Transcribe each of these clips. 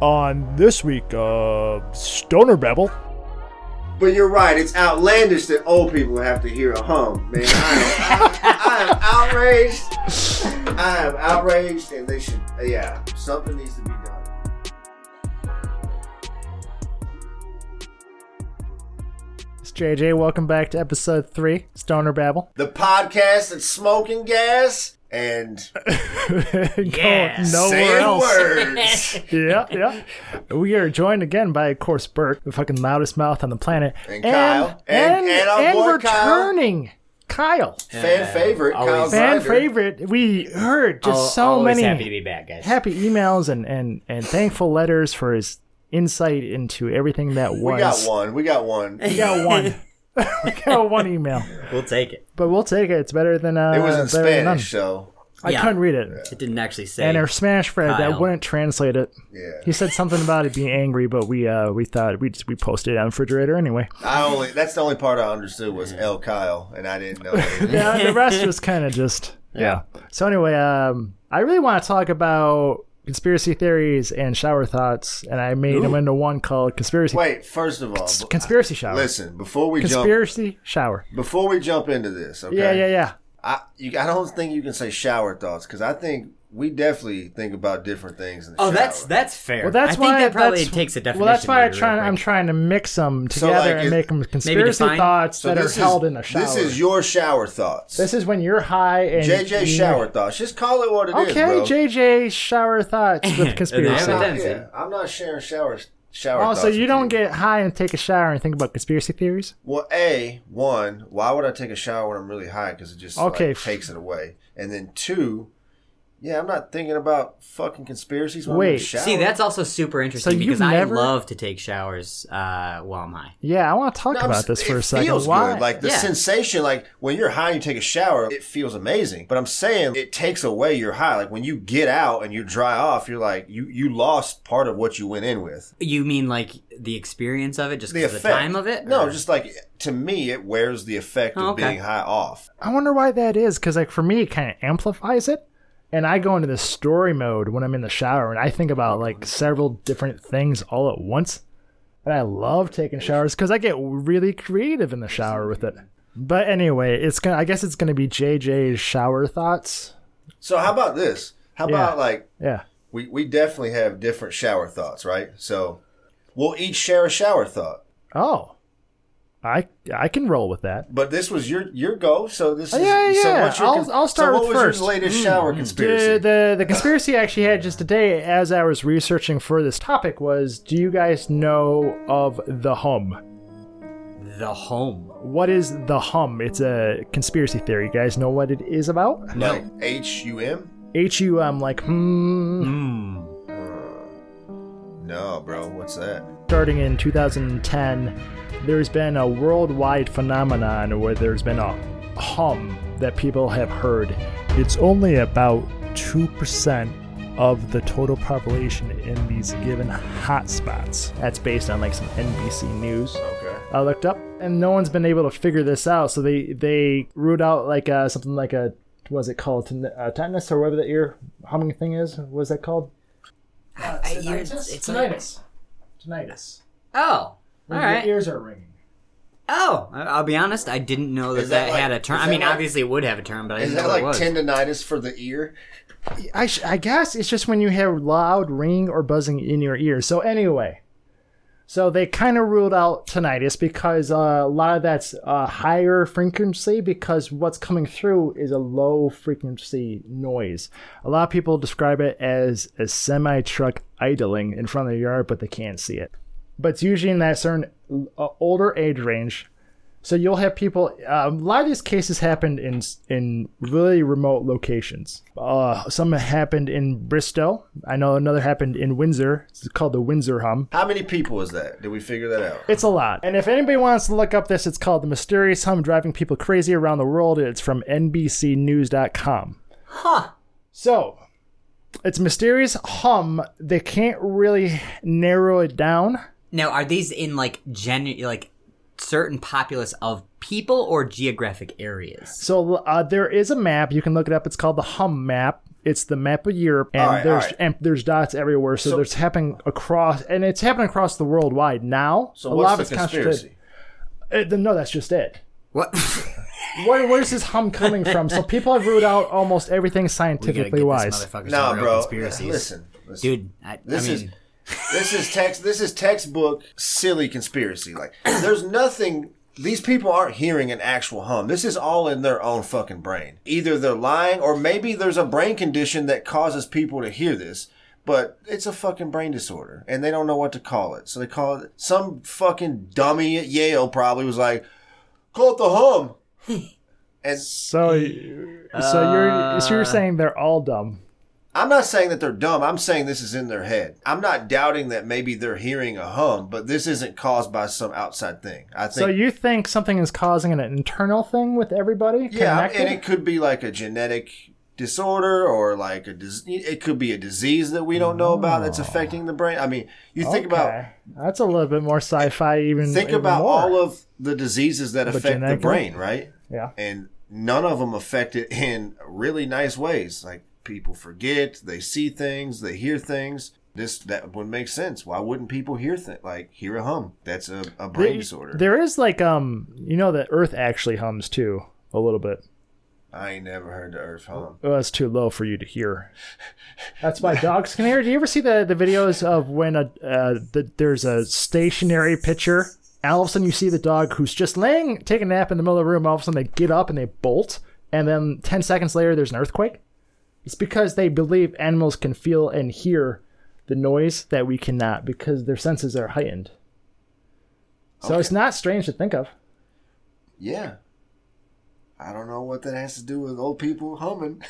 on this week of Stoner Babble. But you're right. It's outlandish that old people have to hear a hum, man. I am, I, I am outraged. I am outraged, and they should. Yeah, something needs to be done. It's JJ. Welcome back to episode three, Stoner Babble. The podcast that's smoking gas and yeah, nowhere saying else. words. yeah, yeah. We are joined again by, of course, Burke, the fucking loudest mouth on the planet, And Kyle. And- and, and our and boy Kyle. returning Kyle, Fan favorite, Kyle always- fan Grinder. favorite. We heard just Al- so many happy to be back, guys. happy emails and and and thankful letters for his insight into everything that was. We got one. We got one. We got one. we got one email, We'll take it. but we'll take it. It's better than uh, It was in better than none. Spanish, so I Yeah. couldn't read it. It didn't actually say. And our Spanish friend that wouldn't translate it. yeah. He said something about it being angry, but we uh we thought we we posted it on the refrigerator anyway. I only. That's the only part I understood was El Kyle, and I didn't know. anything. Yeah, the rest was kind of just yeah. So anyway, um, I really want to talk about conspiracy theories and shower thoughts, and I made them into one called conspiracy Wait, first of all, b- conspiracy shower. listen before we jump conspiracy shower. before we jump into this. Okay. Yeah, yeah, yeah. I you, I don't think you can say shower thoughts because I think we definitely think about different things in the oh, shower. that's that's fair. Well, that's I think why that probably that's, takes a definition. Well, that's why I maybe try, real I'm trying to mix them So, together like, and it- make them conspiracy thoughts so that are this held in a shower. This is your shower thoughts. This is when you're high and JJ you- shower thoughts. Just call it what it is, Okay, bro. JJ shower thoughts with conspiracy. I'm not, yeah, I'm not sharing shower shower Oh, so you don't get high and take a shower and think about conspiracy theories? Well, a one. Why would I take a shower when I'm really high? Because it just Okay. like, takes it away. And then two. Yeah, I'm not thinking about fucking conspiracies when I'm in the shower. See, that's also super interesting you've because never- I love to take showers uh, while I'm high. Yeah, I want to talk No, I'm about s- this for a second. It feels Why? good. Like the Yeah. sensation, like when you're high and you take a shower, it feels amazing. But I'm saying it takes away your high. Like when you get out and you dry off, you're like you you lost part of what you went in with. You mean like the experience of it, just The because effect. the time of it? No, Or- just like to me, it wears the effect of Oh, okay. being high off. I wonder why that is. Because like for me, it kind of amplifies it, and I go into the story mode when I'm in the shower, and I think about like several different things all at once. And I love taking showers because I get really creative in the shower with it. But anyway, it's gonna. I guess it's gonna be JJ's shower thoughts. So how about this? How Yeah. about like Yeah. we we definitely have different shower thoughts, right? So we'll each share a shower thought. Oh, I I can roll with that. But this was your your go, so this is Oh, yeah, so yeah. what's your I'll- I'll start so what with was first. Mm. your latest shower conspiracy? The, the the conspiracy I actually had just today as I was researching for this topic was do you guys know of the hum? the hum. What is the hum? It's a conspiracy theory. You guys know what it is about? No. H U M? H U M like hmm Hmm. No, bro. What's that? Starting in 2010 there's been a worldwide phenomenon where there's been a hum that people have heard. It's only about 2% of the total population in these given hotspots. That's based on like some NBC News. Okay. I looked up, and no one's been able to figure this out. So they they ruled out like uh, something like a what was it called Ten- uh, tetanus or whatever the ear humming thing is. What is that called? I- you're- it's like- tinnitus. Tinnitus. Oh, all When right. Your ears are ringing. Oh, I- I'll be honest. I didn't know that Is that that, like- had a term. is I that mean, like- obviously it would have a term, but I Is didn't that know like what it was. tendonitis for the ear? I, sh- I guess it's just when you have loud ringing or buzzing in your ears. So anyway, so they kind of ruled out tinnitus because uh, a lot of that's uh, higher frequency because what's coming through is a low frequency noise. A lot of people describe it as a semi truck idling in front of their yard, but they can't see it. But it's usually in that certain uh, older age range. So you'll have people. Uh, a lot of these cases happened in in really remote locations. Uh, some happened in Bristol. I know another happened in Windsor. It's called the Windsor Hum. How many people is that? Did we figure that out? It's a lot. And if anybody wants to look up this, it's called the mysterious hum driving people crazy around the world. It's from NBCNews.com. Huh. So it's mysterious hum. They can't really narrow it down. Now, are these in like gen like certain populace of people or geographic areas? So uh, there is a map. You can look it up. It's called the Hum Map. it's the map of Europe, and All right, there's all right. and there's dots everywhere. So, So- there's happening across, and it's happening across the worldwide now. So a what's lot of the it's concentrated. conspiracy? Uh, no, that's just it. What? Where, where's this hum coming from? So people have ruled out almost everything we gotta scientifically get wise. this motherfucker No, some real bro. conspiracies. Listen, listen. dude. I, This I is this is text this is textbook silly conspiracy. Like there's nothing these people aren't hearing an actual hum. This is all in their own fucking brain. Either they're lying or maybe there's a brain condition that causes people to hear this. But it's a fucking brain disorder and they don't know what to call it. So they call it some fucking dummy at Yale probably was like, call it the hum. and So, so you're so you're uh, saying they're all dumb. I'm not saying that they're dumb. I'm saying this is in their head. I'm not doubting that maybe they're hearing a hum, but this isn't caused by some outside thing. I think So you think something is causing an internal thing with everybody? Yeah, connected? and it could be like a genetic disorder or like a dis- it could be a disease that we don't know about that's affecting the brain. I mean, you think about that's a little bit more sci-fi. Even think even about more. all of the diseases that affect the brain, right? yeah. And none of them affect it in really nice ways. Like people forget, they see things, they hear things. This that would make sense. Why wouldn't people hear th- like hear a hum? That's a, a brain There- disorder. There is like um, you know that Earth actually hums too a little bit. I ain't never heard the earth hum. Well, it's too low for you to hear. That's why dogs can hear. Do you ever see the, the videos of when a uh, the, there's a stationary picture, all of a sudden you see the dog who's just laying, taking a nap in the middle of the room. All of a sudden they get up and they bolt, and then ten seconds later there's an earthquake. It's because they believe animals can feel and hear the noise that we cannot because their senses are heightened. So Okay. it's not strange to think of. Yeah. I don't know what that has to do with old people humming.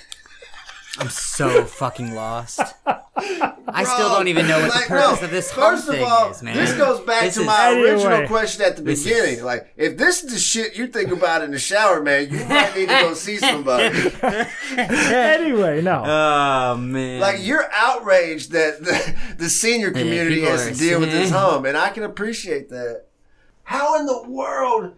I'm so fucking lost. I still don't even know what Like, the purpose no, of this hum First of thing all, is, man. this goes back This to is- my original Anyway. question at the This beginning. is- like, if this is the shit you think about in the shower, man, you might need to go see somebody. anyway, no. Oh man. Like you're outraged that the, the senior community people has to deal with this saying- hum, and I can appreciate that. How in the world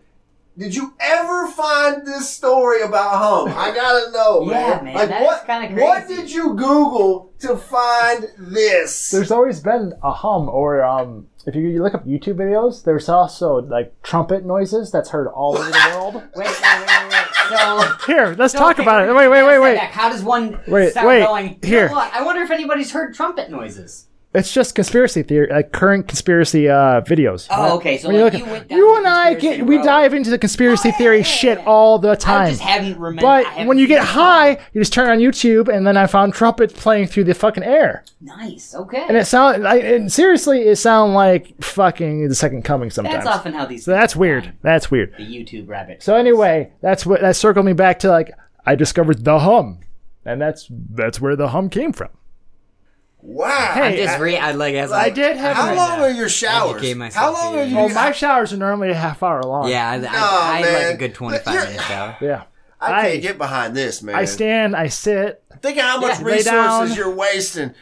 did you ever find this story about hum? I gotta know, Yeah, man. man, Like that's what? kinda What did you Google to find this? There's always been a hum, or um, if you, you look up YouTube videos, there's also like trumpet noises that's heard all over the world. Wait, wait, wait, wait, wait. So, Here, let's so, talk okay, about it. Wait, wait, wait, wait. How does one Wait, start wait, going? You here. know what? I wonder if anybody's heard trumpet noises. It's just conspiracy theory, like current conspiracy uh, videos. Oh, okay, so, you like, you down you and I get we dive into the conspiracy Oh, theory yeah, shit yeah. all the time. I just haven't remembered. But haven't when you get high, you just turn on YouTube, and then I found trumpets playing through the fucking air, nice. Okay, and it sound. I, and seriously, it sound like fucking the second coming sometimes. that's often how these. So that's weird. That's weird. The YouTube rabbit. So anyway, that's what that circled me back to like I discovered the hum, and that's that's where the hum came from. Wow. Hey, I'm just re. I like. As I did have How an- long are your showers? Educate How long are you? Oh, my showers are normally a half hour long. Yeah, I, I, No, I, like man. a good 25 You're- minute shower. yeah. I can't I- get behind this, man. I stand, I sit. Think of how much Yeah, resources you're wasting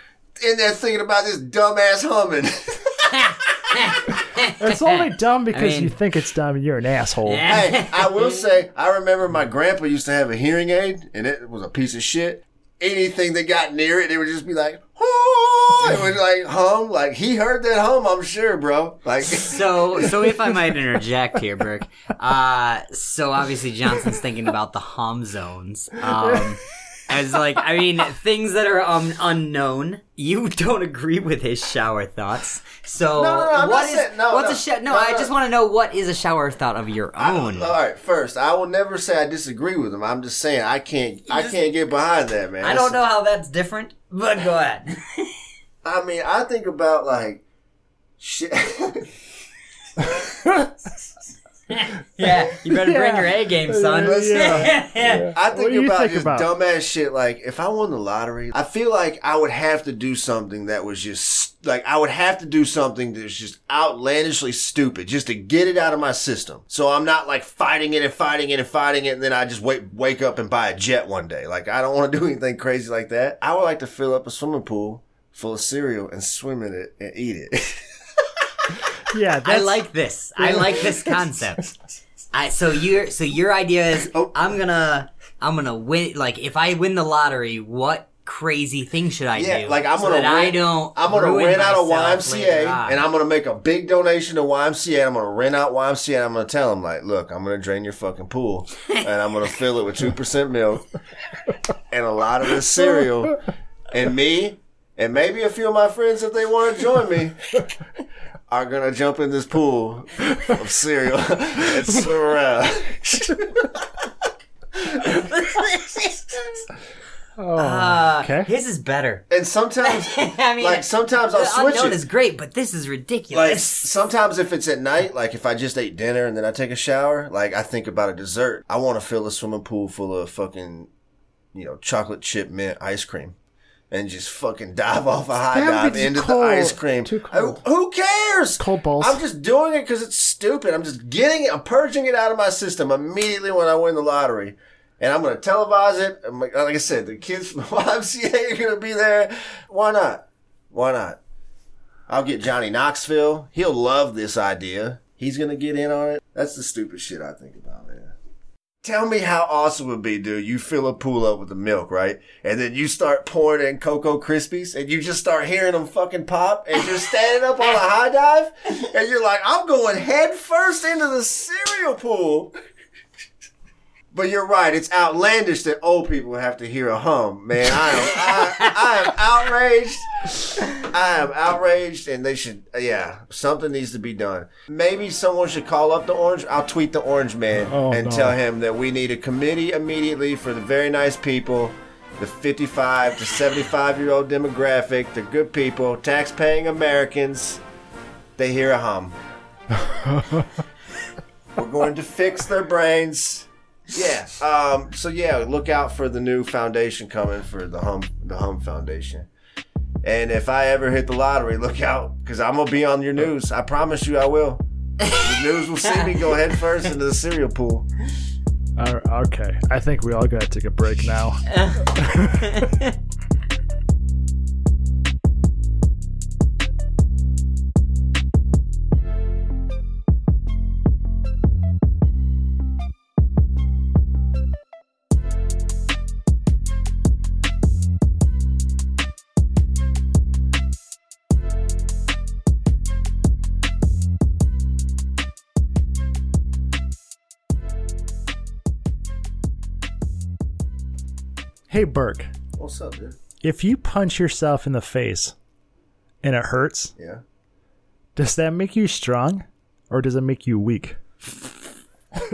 in there thinking about this dumbass humming. It's only dumb because mean- you think it's dumb. and You're an asshole. hey, I will say, I remember my grandpa used to have a hearing aid, and it was a piece of shit. Anything that got near it, it would just be like, oh, it was like hum. Like he heard that hum, I'm sure, bro. Like, So, so if I might interject here, Burke. Uh, so obviously Johnson's thinking about the hum zones. Um, as like, I mean, things that are um unknown. You don't agree with his shower thoughts. So, No, no, no, I'm what not is saying- no, what's no. a shower? No, No, I no. just want to know what is a shower thought of your own. all right, first, I will never say I disagree with him. I'm just saying I can't, I can't get behind that, man. I don't know how that's different, but go ahead. I mean, I think about like shit. yeah, you better bring your A game, son. Yeah. I think do you about think just about? dumbass shit. Like, if I won the lottery, I feel like I would have to do something that was just like I would have to do something that's just outlandishly stupid just to get it out of my system. So I'm not like fighting it and fighting it and fighting it, and then I just wake wake up and buy a jet one day. Like, I don't want to do anything crazy like that. I would like to fill up a swimming pool full of cereal and swim in it and eat it. Yeah, I like this. I like this concept. I so your so your idea is Oh. I'm gonna I'm gonna win like if I win the lottery, what crazy thing should I Yeah, do? like I'm so gonna that I don't. I'm gonna ruin rent out a YMCA and I'm gonna make a big donation to YMCA. I'm gonna rent out YMCA and I'm gonna tell them like, look, I'm gonna drain your fucking pool and I'm gonna fill it with two percent milk and a lot of this cereal and me and maybe a few of my friends if they want to join me are gonna jump in this pool of cereal and swim around. Oh, Uh, okay. His is better. And sometimes, I mean, like sometimes I'll the switch unknown it. is great, but this is ridiculous. like sometimes if it's at night like if i just ate dinner and then i take a shower like i think about a dessert i want to fill a swimming pool full of fucking you know chocolate chip mint ice cream and just fucking dive off a high dive into cold. the ice cream Too Who- cold. who cares Cold balls. i'm just doing it because it's stupid i'm just getting it i'm purging it out of my system immediately when i win the lottery and I'm going to televise it. I'm Like, like I said, the kids from the YMCA are going to be there. Why not? Why not? I'll get Johnny Knoxville. He'll love this idea. He's gonna get in on it. That's the stupid shit I think about. Tell me how awesome it would be, dude. You fill a pool up with the milk, right? And then you start pouring in Cocoa Krispies and you just start hearing them fucking pop and you're standing up on a high dive and you're like, I'm going head first into the cereal pool. But you're right. It's outlandish that old people have to hear a hum. Man, I am, I, I am outraged. I am outraged, and they should. Yeah, something needs to be done. Maybe someone should call up the orange. I'll tweet the orange man Oh, and no. tell him that we need a committee immediately for the very nice people, the 55 to 75 year old demographic, the good people, tax-paying Americans. They hear a hum. We're going to fix their brains. Yeah. Um, so yeah, look out for the new foundation coming for the Hum the Hum Foundation. And if I ever hit the lottery, look out because I'm gonna be on your news. I promise you, I will. The news will see me go head first into the cereal pool. Uh, okay. I think we all gotta take a break now. Hey, Burke. What's up, dude? If you punch yourself in the face and it hurts, Yeah. does that make you strong or does it make you weak?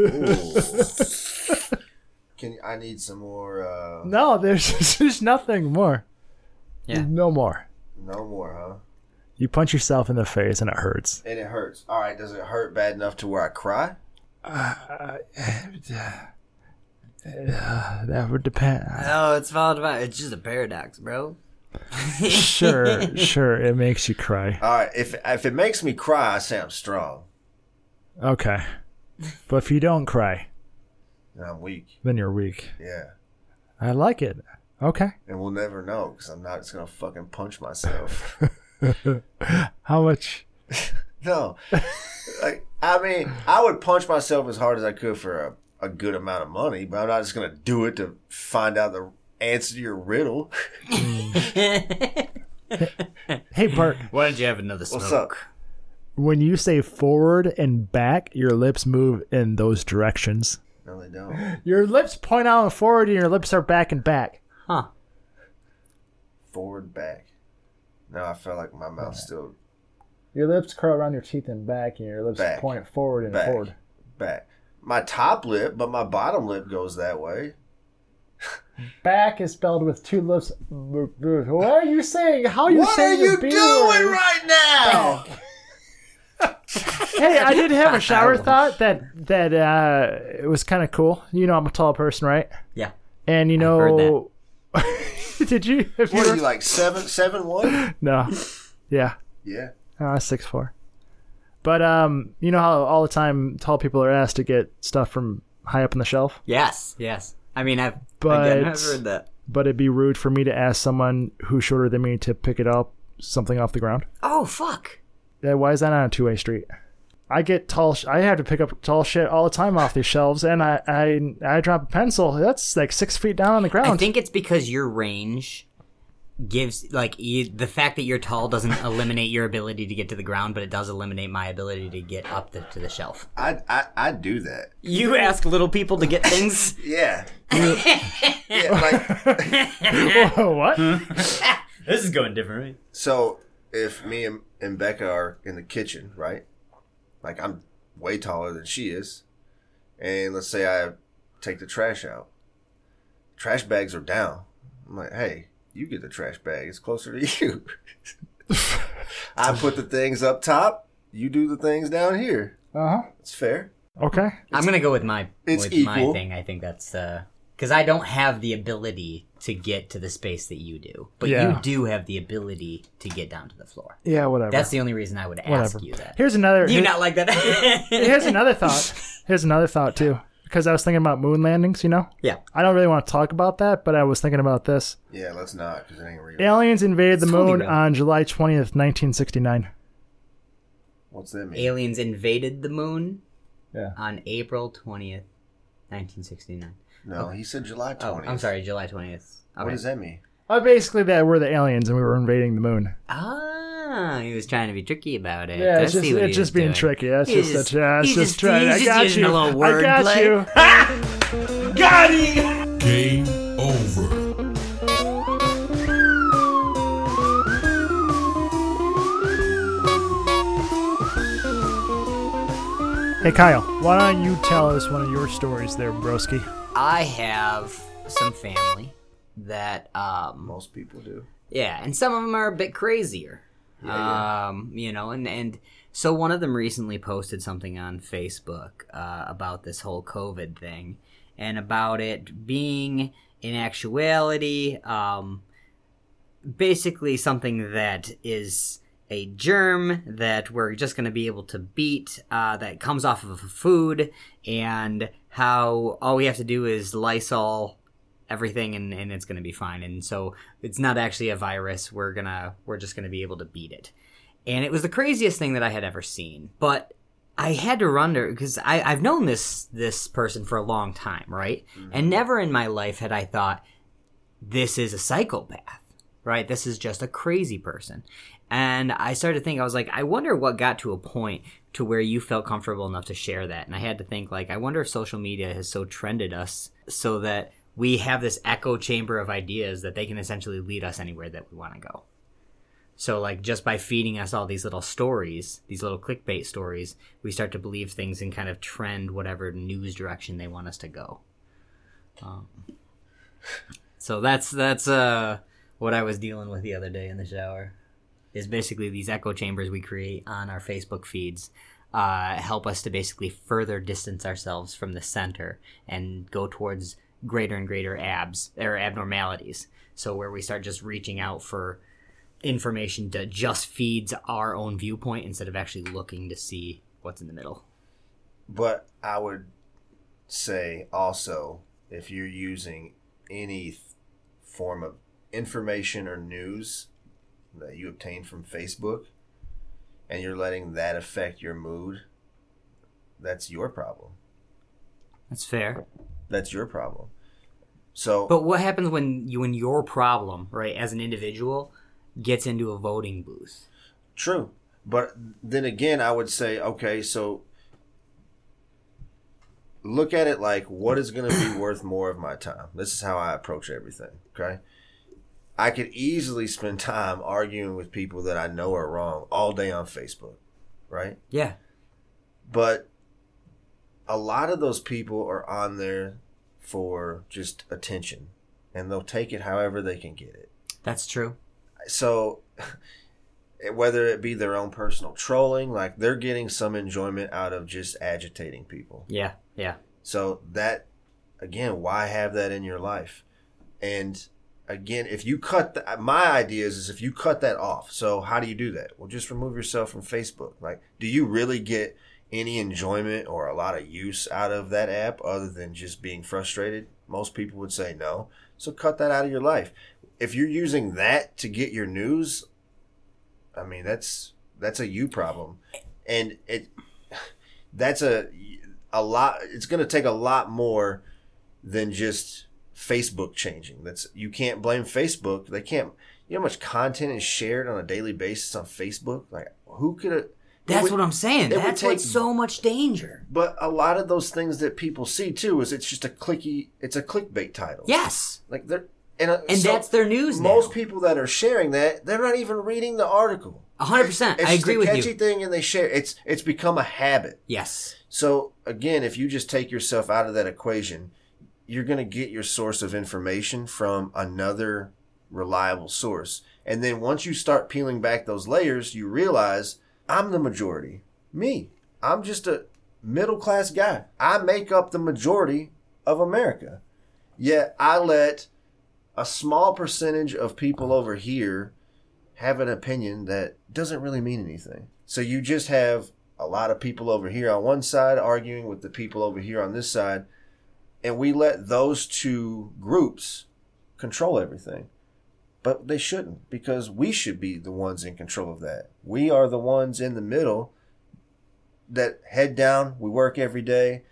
Can I need some more? uh No, there's there's nothing more. Yeah. No more. No more, huh? You punch yourself in the face and it hurts. And it hurts. All right. Does it hurt bad enough to where I cry? That would depend. oh, it's followed by. It's just a paradox, bro. sure, sure. It makes you cry. All right. If if it makes me cry, I say I'm strong. Okay. But if you don't cry, And I'm weak. then you're weak. Yeah. I like it. Okay. And we'll never know because I'm not just gonna fucking punch myself. How much? no, like I mean, I would punch myself as hard as I could for a, a good amount of money, but I'm not just gonna do it to find out the answer to your riddle. Hey, Bart. Why don't you have another smoke? What's up? When you say forward and back, your lips move in those directions. No, they don't. Your lips point out and forward, and your lips are back and back. Huh. Forward, back. No, I felt like my mouth still Your lips curl around your teeth and back, and your lips Back. point forward and back, forward. back. My top lip, but my bottom lip goes that way. Back is spelled with two lips. What are you saying? How are you What are saying you the B doing word? right now? Hey, I did have a shower thought that that uh, it was kind of cool. You know, I'm a tall person, right? Yeah. And you heard know, did you? If What you are you like seven, seven, one? no, yeah, Yeah. uh, six four. But um, you know how all the time tall people are asked to get stuff from high up on the shelf. Yes. Yes. I mean, I've But- again, I've heard that. But it'd be rude for me to ask someone who's shorter than me to pick it up something off the ground. Oh fuck. Yeah, why is that on a two way street? I get tall. Sh- I have to pick up tall shit all the time off these shelves, and I I I drop a pencil. That's like six feet down on the ground. I think it's because your range gives like you, the fact that you're tall doesn't eliminate your ability to get to the ground, but it does eliminate my ability to get up the, to the shelf. I I I do that. You ask little people to get things. Yeah. yeah. Like Whoa, what? this is going different, right? so, if me and, and Becca are in the kitchen, right? Like I'm way taller than she is, and let's say I take the trash out. Trash bags are down. I'm like, hey, you get the trash bag. It's closer to you. I put the things up top. You do the things down here. Uh huh. It's fair. Okay. I'm gonna go with my It's with my equal. thing. I think that's uh, because I don't have the ability to get to the space that you do, but Yeah. you do have the ability to get down to the floor. Yeah, whatever. That's the only reason I would ask whatever. you that. Here's another. You here- not like that? here's another thought. Here's another thought too. Because I was thinking about moon landings. You know, Yeah. I don't really want to talk about that, but I was thinking about this. Yeah, let's not because it ain't real. Aliens invaded the It's totally moon real. on July 20th, 1969. What's that mean? Aliens invaded the moon Yeah. on April twentieth, nineteen sixty nine. No, he said July 20th. Oh, I'm sorry, July twentieth. What does that mean? Uh, basically, that we're the aliens and we were invading the moon. Ah, he was trying to be tricky about it. Yeah, I it's just see what he it's just being doing. tricky. That's He's just, just- a, yeah, it's he's just, just- trying. he's I just got using you. a little I got wordplay. you. Got him! Game over. Hey Kyle, why don't you tell us one of your stories there, broski? I have some family that um Most people do. Yeah, and some of them are a bit crazier. Um, you know, and and so one of them recently posted something on Facebook uh, about this whole COVID thing, and about it being in actuality, um, basically something that is a germ that we're just going to be able to beat uh, that comes off of food, and how all we have to do is Lysol everything and, and it's going to be fine. And so it's not actually a virus. We're gonna we're just gonna be able to beat it. And it was the craziest thing that i had ever seen. But i had to wonder because i've known this this person for a long time right? Mm-hmm. And never in my life had i thought this is a psychopath right? This is just a crazy person. And i started to think i was like i wonder what got to a point to where you felt comfortable enough to share that. And i had to think like i wonder if social media has so trended us so that we have this echo chamber of ideas that they can essentially lead us anywhere that we want to go. So, like, just by feeding us all these little stories, these little clickbait stories, we start to believe things and kind of trend whatever news direction they want us to go. Um, so that's that's uh what I was dealing with the other day in the shower. Is basically these echo chambers we create on our Facebook feeds uh, help us to basically further distance ourselves from the center and go towards greater and greater abs or abnormalities. So where we start just reaching out for information that just feeds our own viewpoint instead of actually looking to see what's in the middle. But I would say also, if you're using any th- form of information or news that you obtain from Facebook and you're letting that affect your mood, that's your problem. That's fair. That's your problem. So, But what happens when you when your problem, right, as an individual, gets into a voting booth? True. But then again, I would say, okay, so look at it like what is going to be worth more of my time? This is how I approach everything, okay? I could easily spend time arguing with people that I know are wrong all day on Facebook, right? Yeah. But a lot of those people are on there for just attention and they'll take it however they can get it That's true. so whether it be their own personal trolling like they're getting some enjoyment out of just agitating people Yeah. Yeah. so that again why have that in your life and again if you cut the, my idea is, is if you cut that off so how do you do that well just remove yourself from facebook like do you really get any enjoyment or a lot of use out of that app other than just being frustrated most people would say no. So cut that out of your life. If you're using that to get your news i mean that's that's a you problem. And it that's a a lot it's going to take a lot more than just facebook changing. That's you can't blame facebook. They can't you know how much content is shared on a daily basis on Facebook? Like, who could That's what I'm saying. That's take- what's so much danger. But a lot of those things that people see too is it's just a clicky, it's a clickbait title. Yes. like they're and, uh, And so that's their news Most now. people that are sharing that, they're not even reading the article. A hundred percent. It's I agree a with catchy thing, and they share. It's it's become a habit. Yes. So again, if you just take yourself out of that equation, you're going to get your source of information from another reliable source. And then once you start peeling back those layers, you realize I'm the majority. Me. I'm just a middle class guy. I make up the majority of America. Yet I let a small percentage of people over here have an opinion that doesn't really mean anything. So you just have a lot of people over here on one side arguing with the people over here on this side, and we let those two groups control everything. But they shouldn't because we should be the ones in control of that. We are the ones in the middle that head down, we work every day.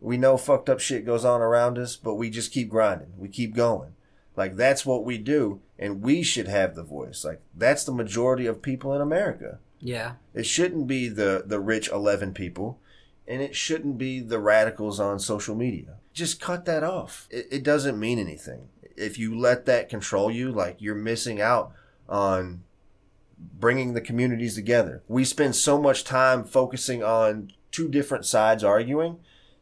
We know fucked up shit goes on around us, but we just keep grinding. We keep going. Like that's what we do, and we should have the voice. Like that's the majority of people in America. Yeah. It shouldn't be the the rich 11 people and it shouldn't be the radicals on social media. Just cut that off. It, it doesn't mean anything. If you let that control you, like you're missing out on bringing the communities together. We spend so much time focusing on two different sides arguing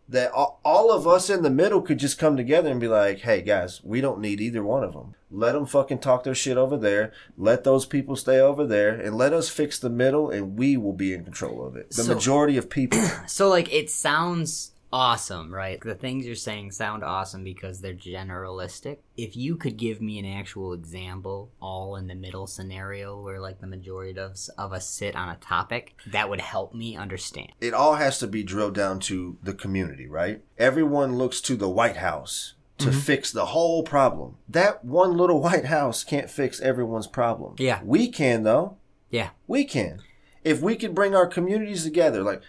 that all, of us in the middle could just come together and be like, hey guys, we don't need either one of them. Let them fucking talk their shit over there. Let those people stay over there and let us fix the middle and we will be in control of it. The So- majority of people. So like it sounds awesome, right? The things you're saying sound awesome because they're generalistic. If you could give me an actual example, all in the middle scenario where like the majority of us, of us sit on a topic, that would help me understand. it all has to be drilled down to the community, right? Everyone looks to the White House to mm-hmm. fix the whole problem. That one little White House can't fix everyone's problem. Yeah. We can though. Yeah. We can. If we could bring our communities together, like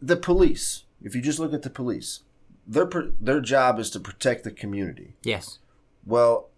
the police, if you just look at the police, their their job is to protect the community. Yes. Well,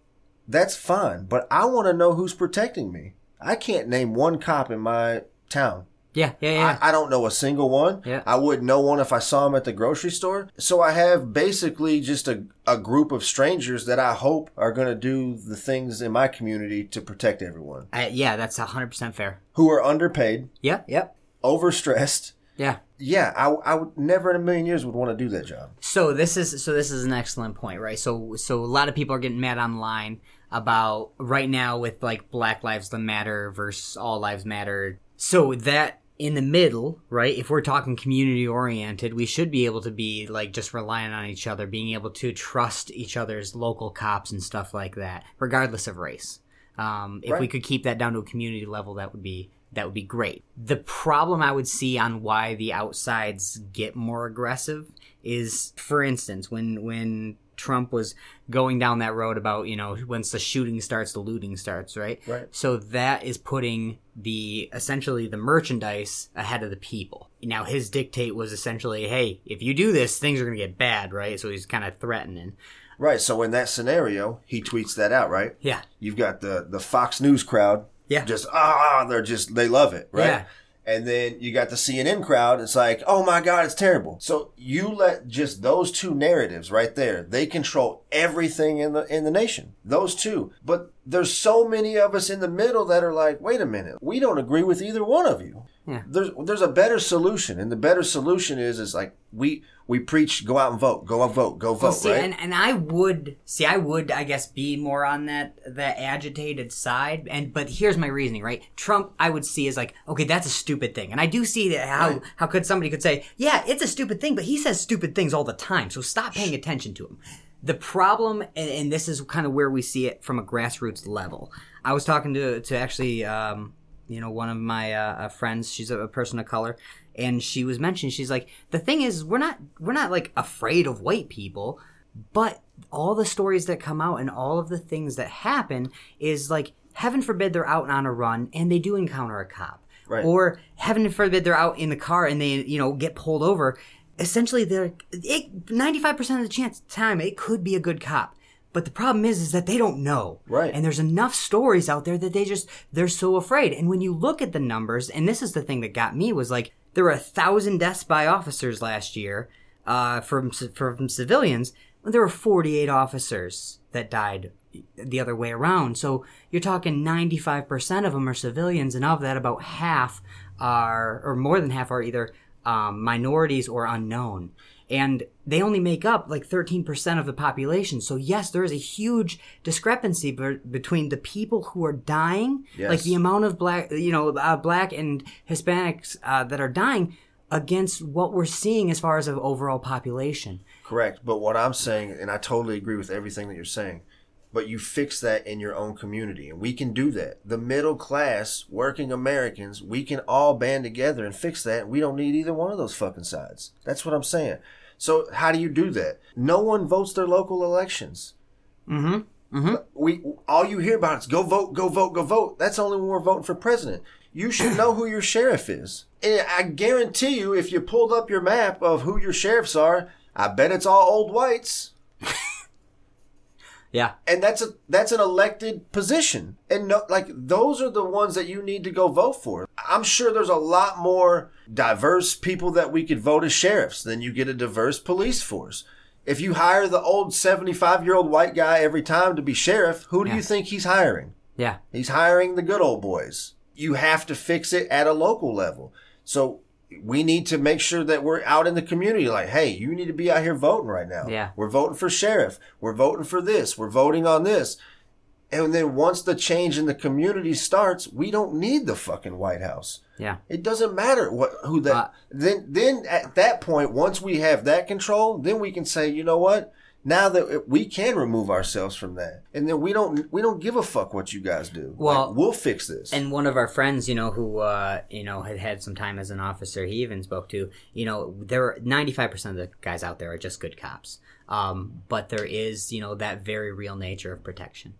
that's fine, but I want to know who's protecting me. I can't name one cop in my town. Yeah. Yeah. Yeah. I, I don't know a single one. Yeah. I wouldn't know one if I saw him at the grocery store. So I have basically just a, a group of strangers that I hope are going to do the things in my community to protect everyone I, yeah. That's hundred percent fair. who are underpaid, Yeah. Yep. overstressed. Yeah. Yeah, I, I would never in a million years would want to do that job. So this is so this is an excellent point, right? So so a lot of people are getting mad online about right now with like Black Lives Matter versus All Lives Matter. So that in the middle, right? If we're talking community oriented, we should be able to be like just relying on each other, being able to trust each other's local cops and stuff like that, regardless of race. Um, if we could keep that down to a community level, that would be that would be great. The problem I would see on why the outsides get more aggressive is, for instance, when when Trump was going down that road about you know once the shooting starts, the looting starts, right? Right. So that is putting the essentially the merchandise ahead of the people. Now his dictate was essentially, hey, if you do this, things are going to get bad, right? So he's kind of threatening. Right. So in that scenario, he tweets that out, right? Yeah. You've got the, the Fox News crowd. Yeah. Just, ah, they're just, they love it, right? Yeah. And then you got the CNN crowd. It's like, oh my God, it's terrible. So you let just those two narratives right there, they control everything in the, in the nation. Those two. But there's so many of us in the middle that are like, wait a minute, we don't agree with either one of you. Yeah. There's, there's a better solution. And the better solution is, is like, we, we preach, go out and vote, go out, vote, go vote, Well, see, right? and, and I would see, I would, I guess, be more on that that agitated side. And but here's my reasoning, right? Trump, I would see as like, okay, that's a stupid thing, and I do see that how Right. how could somebody could say, yeah, it's a stupid thing, but he says stupid things all the time, so stop paying attention to him. The problem, and, and this is kind of where we see it from a grassroots level. I was talking to to actually, um, you know, one of my uh, uh, friends. She's a, a person of color, and she was mentioned she's like, the thing is, we're not we're not like afraid of white people, but all the stories that come out and all of the things that happen is like, heaven forbid they're out and on a run and they do encounter a cop. Right. Or heaven forbid they're out in the car and they, you know, get pulled over. Essentially, they're it, 95% of the chance time it could be a good cop. But the problem is, is that they don't know. Right. And there's enough stories out there that they just, they're so afraid. And when you look at the numbers, and this is the thing that got me was like, there were a thousand deaths by officers last year, uh, from, from civilians. There were 48 officers that died the other way around. So you're talking 95% of them are civilians, and of that, about half are, or more than half are either um, minorities or unknown. And they only make up like 13% of the population. So, yes, there is a huge discrepancy be- between the people who are dying, Yes. like the amount of black, you know, uh, black and Hispanics uh, that are dying, against what we're seeing as far as the overall population. Correct. But what I'm saying, and I totally agree with everything that you're saying, but you fix that in your own community. And we can do that. The middle class, working Americans, we can all band together and fix that. We don't need either one of those fucking sides. That's what I'm saying. So how do you do that? No one votes their local elections. Mm-hmm. We all you hear about is go vote, go vote, go vote. That's only when we're voting for president. You should know who your sheriff is. And I guarantee you, if you pulled up your map of who your sheriffs are, I bet it's all old whites. Yeah. and that's a that's an elected position and no, like those are the ones that you need to go vote for i'm sure there's a lot more diverse people that we could vote as sheriffs than you get a diverse police force if you hire the old 75 year old white guy every time to be sheriff who do Yeah. you think he's hiring Yeah. He's hiring the good old boys. You have to fix it at a local level. So we need to make sure that we're out in the community like, hey, you need to be out here voting right now. Yeah. We're voting for sheriff. We're voting for this. We're voting on this. And then once the change in the community starts, we don't need the fucking White House. Yeah. It doesn't matter what who that Uh, then then at that point once we have that control, then we can say, you know what? Now that we can remove ourselves from that, and then we don't we don't give a fuck what you guys do. Well- Like, we'll fix this. And one of our friends, you know, who uh, you know had had some time as an officer, he even spoke to, you know, there are ninety five percent of the guys out there are just good cops. Um, but there is, you know, that very real nature of protection,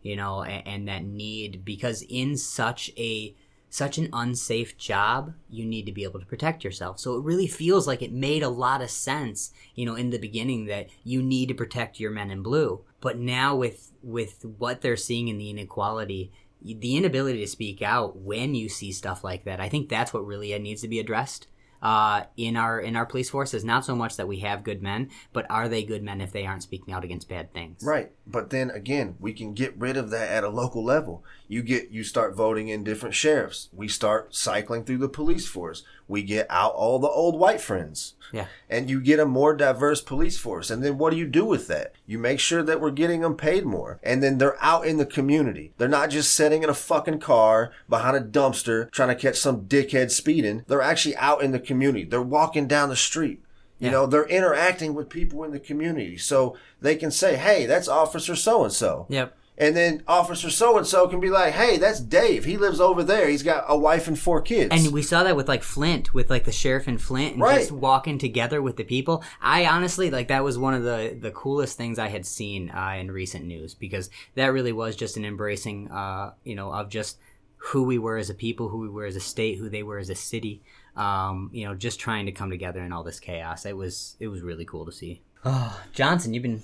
you know, and, and that need because in such a such an unsafe job, you need to be able to protect yourself. So it really feels like it made a lot of sense, you know, in the beginning that you need to protect your men in blue. But now with with what they're seeing in the inequality, the inability to speak out when you see stuff like that, I think that's what really needs to be addressed. Uh, in our in our police forces, not so much that we have good men, but are they good men if they aren't speaking out against bad things? Right. But then again, we can get rid of that at a local level. You get you start voting in different sheriffs. We start cycling through the police force. We get out all the old white friends. Yeah. And you get a more diverse police force. And then what do you do with that? You make sure that we're getting them paid more. And then they're out in the community. They're not just sitting in a fucking car behind a dumpster trying to catch some dickhead speeding. They're actually out in the community. They're walking down the street. You Yeah. know, they're interacting with people in the community. So they can say, hey, that's Officer so and so. Yep. And then Officer so and so can be like, hey, that's Dave. He lives over there. He's got a wife and four kids. And we saw that with like Flint, with like the sheriff in Flint, and Right. just walking together with the people. I honestly like that was one of the the coolest things I had seen uh, in recent news because that really was just an embracing, uh, you know, of just who we were as a people, who we were as a state, who they were as a city. Um, you know, just trying to come together in all this chaos. It was it was really cool to see. Oh, Johnson, you've been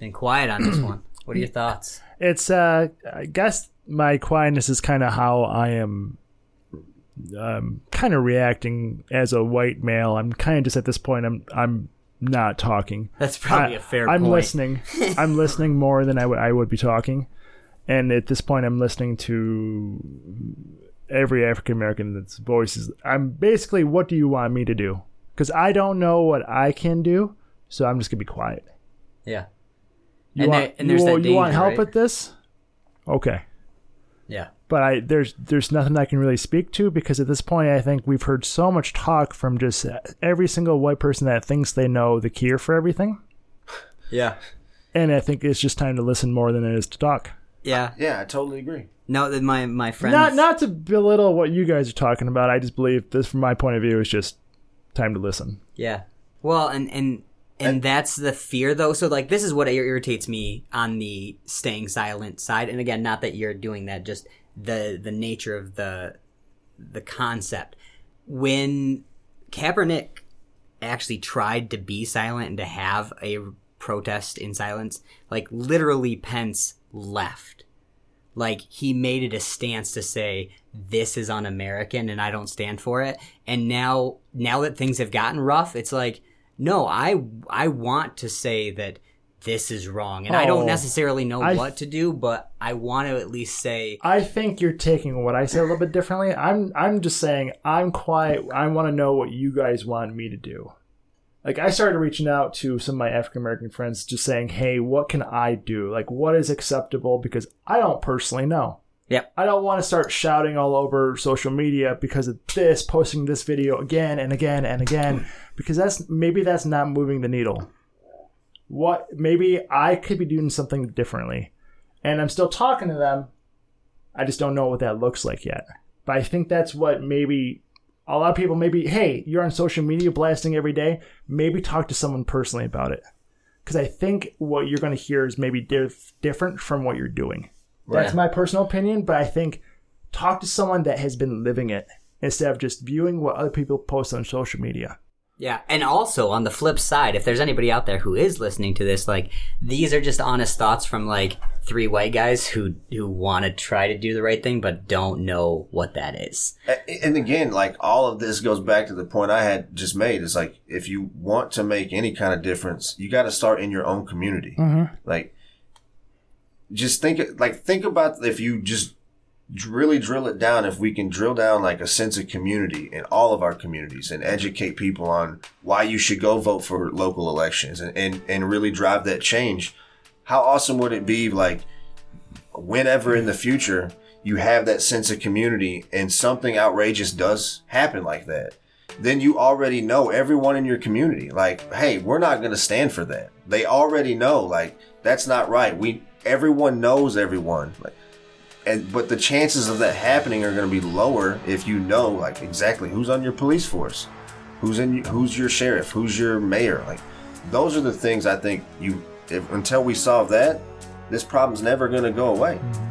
been quiet on this one. What are your thoughts? It's uh I guess my quietness is kind of how I am um kind of reacting as a white male. I'm kind of just at this point I'm I'm not talking. That's probably I, a fair I'm point. listening. I'm listening more than I would I would be talking. And at this point I'm listening to every African American that's voices. I'm basically what do you want me to do? Cuz I don't know what I can do, so I'm just going to be quiet. Yeah, You And want, there- and there's you, that you want help right? with this? Okay. yeah, but I there's there's nothing I can really speak to because at this point I think we've heard so much talk from just every single white person that thinks they know the cure for everything, yeah, and I think it's just time to listen more than it is to talk. yeah. yeah, I totally agree. No, that my my friends. Not not to belittle what you guys are talking about. I just believe this, from my point of view, is just time to listen. Yeah. Well, and and and that's the fear though. So like this is what irritates me on the staying silent side. And again, not that you're doing that, just the the nature of the the concept. When Kaepernick actually tried to be silent and to have a protest in silence. Like literally, Pence left. Like he made it a stance to say this is un-American and I don't stand for it. And now, now that things have gotten rough, it's like, no, I I want to say that this is wrong, and I don't Oh, necessarily know I- what to do, but I want to at least say I think you're taking what I say a little bit differently. I'm I'm just saying I'm quiet. I want to know what you guys want me to do. Like I started reaching out to some of my African American friends, just saying, "Hey, what can I do? Like, what is acceptable?" Because I don't personally know. Yep. I don't want to start shouting all over social media because of this, posting this video again and again and again, because that's maybe that's not moving the needle. What maybe I could be doing something differently, and I'm still talking to them. I just don't know what that looks like yet. But I think that's what maybe a lot of people maybe, hey, you're on social media blasting every day. Maybe talk to someone personally about it. Because I think what you're going to hear is maybe diff- different from what you're doing. That's my personal opinion, but I think talk to someone that has been living it instead of just viewing what other people post on social media. Yeah, and also on the flip side, if there's anybody out there who is listening to this, like these are just honest thoughts from like three white guys who who want to try to do the right thing but don't know what that is. And again, like all of this goes back to the point I had just made. Is like if you want to make any kind of difference, you got to start in your own community. Mm-hmm. Like, just think like think about if you just really drill it down. If we can drill down like a sense of community in all of our communities and educate people on why you should go vote for local elections and and, and really drive that change. How awesome would it be like whenever in the future you have that sense of community and something outrageous does happen like that, then you already know everyone in your community. Like, hey, we're not going to stand for that. They already know, like, that's not right. We, everyone knows everyone. Like, and, but the chances of that happening are going to be lower if you know, like, exactly who's on your police force, who's in, who's your sheriff, who's your mayor. Like, those are the things I think you, if, until we solve that, this problem's never going to go away. Mm-hmm.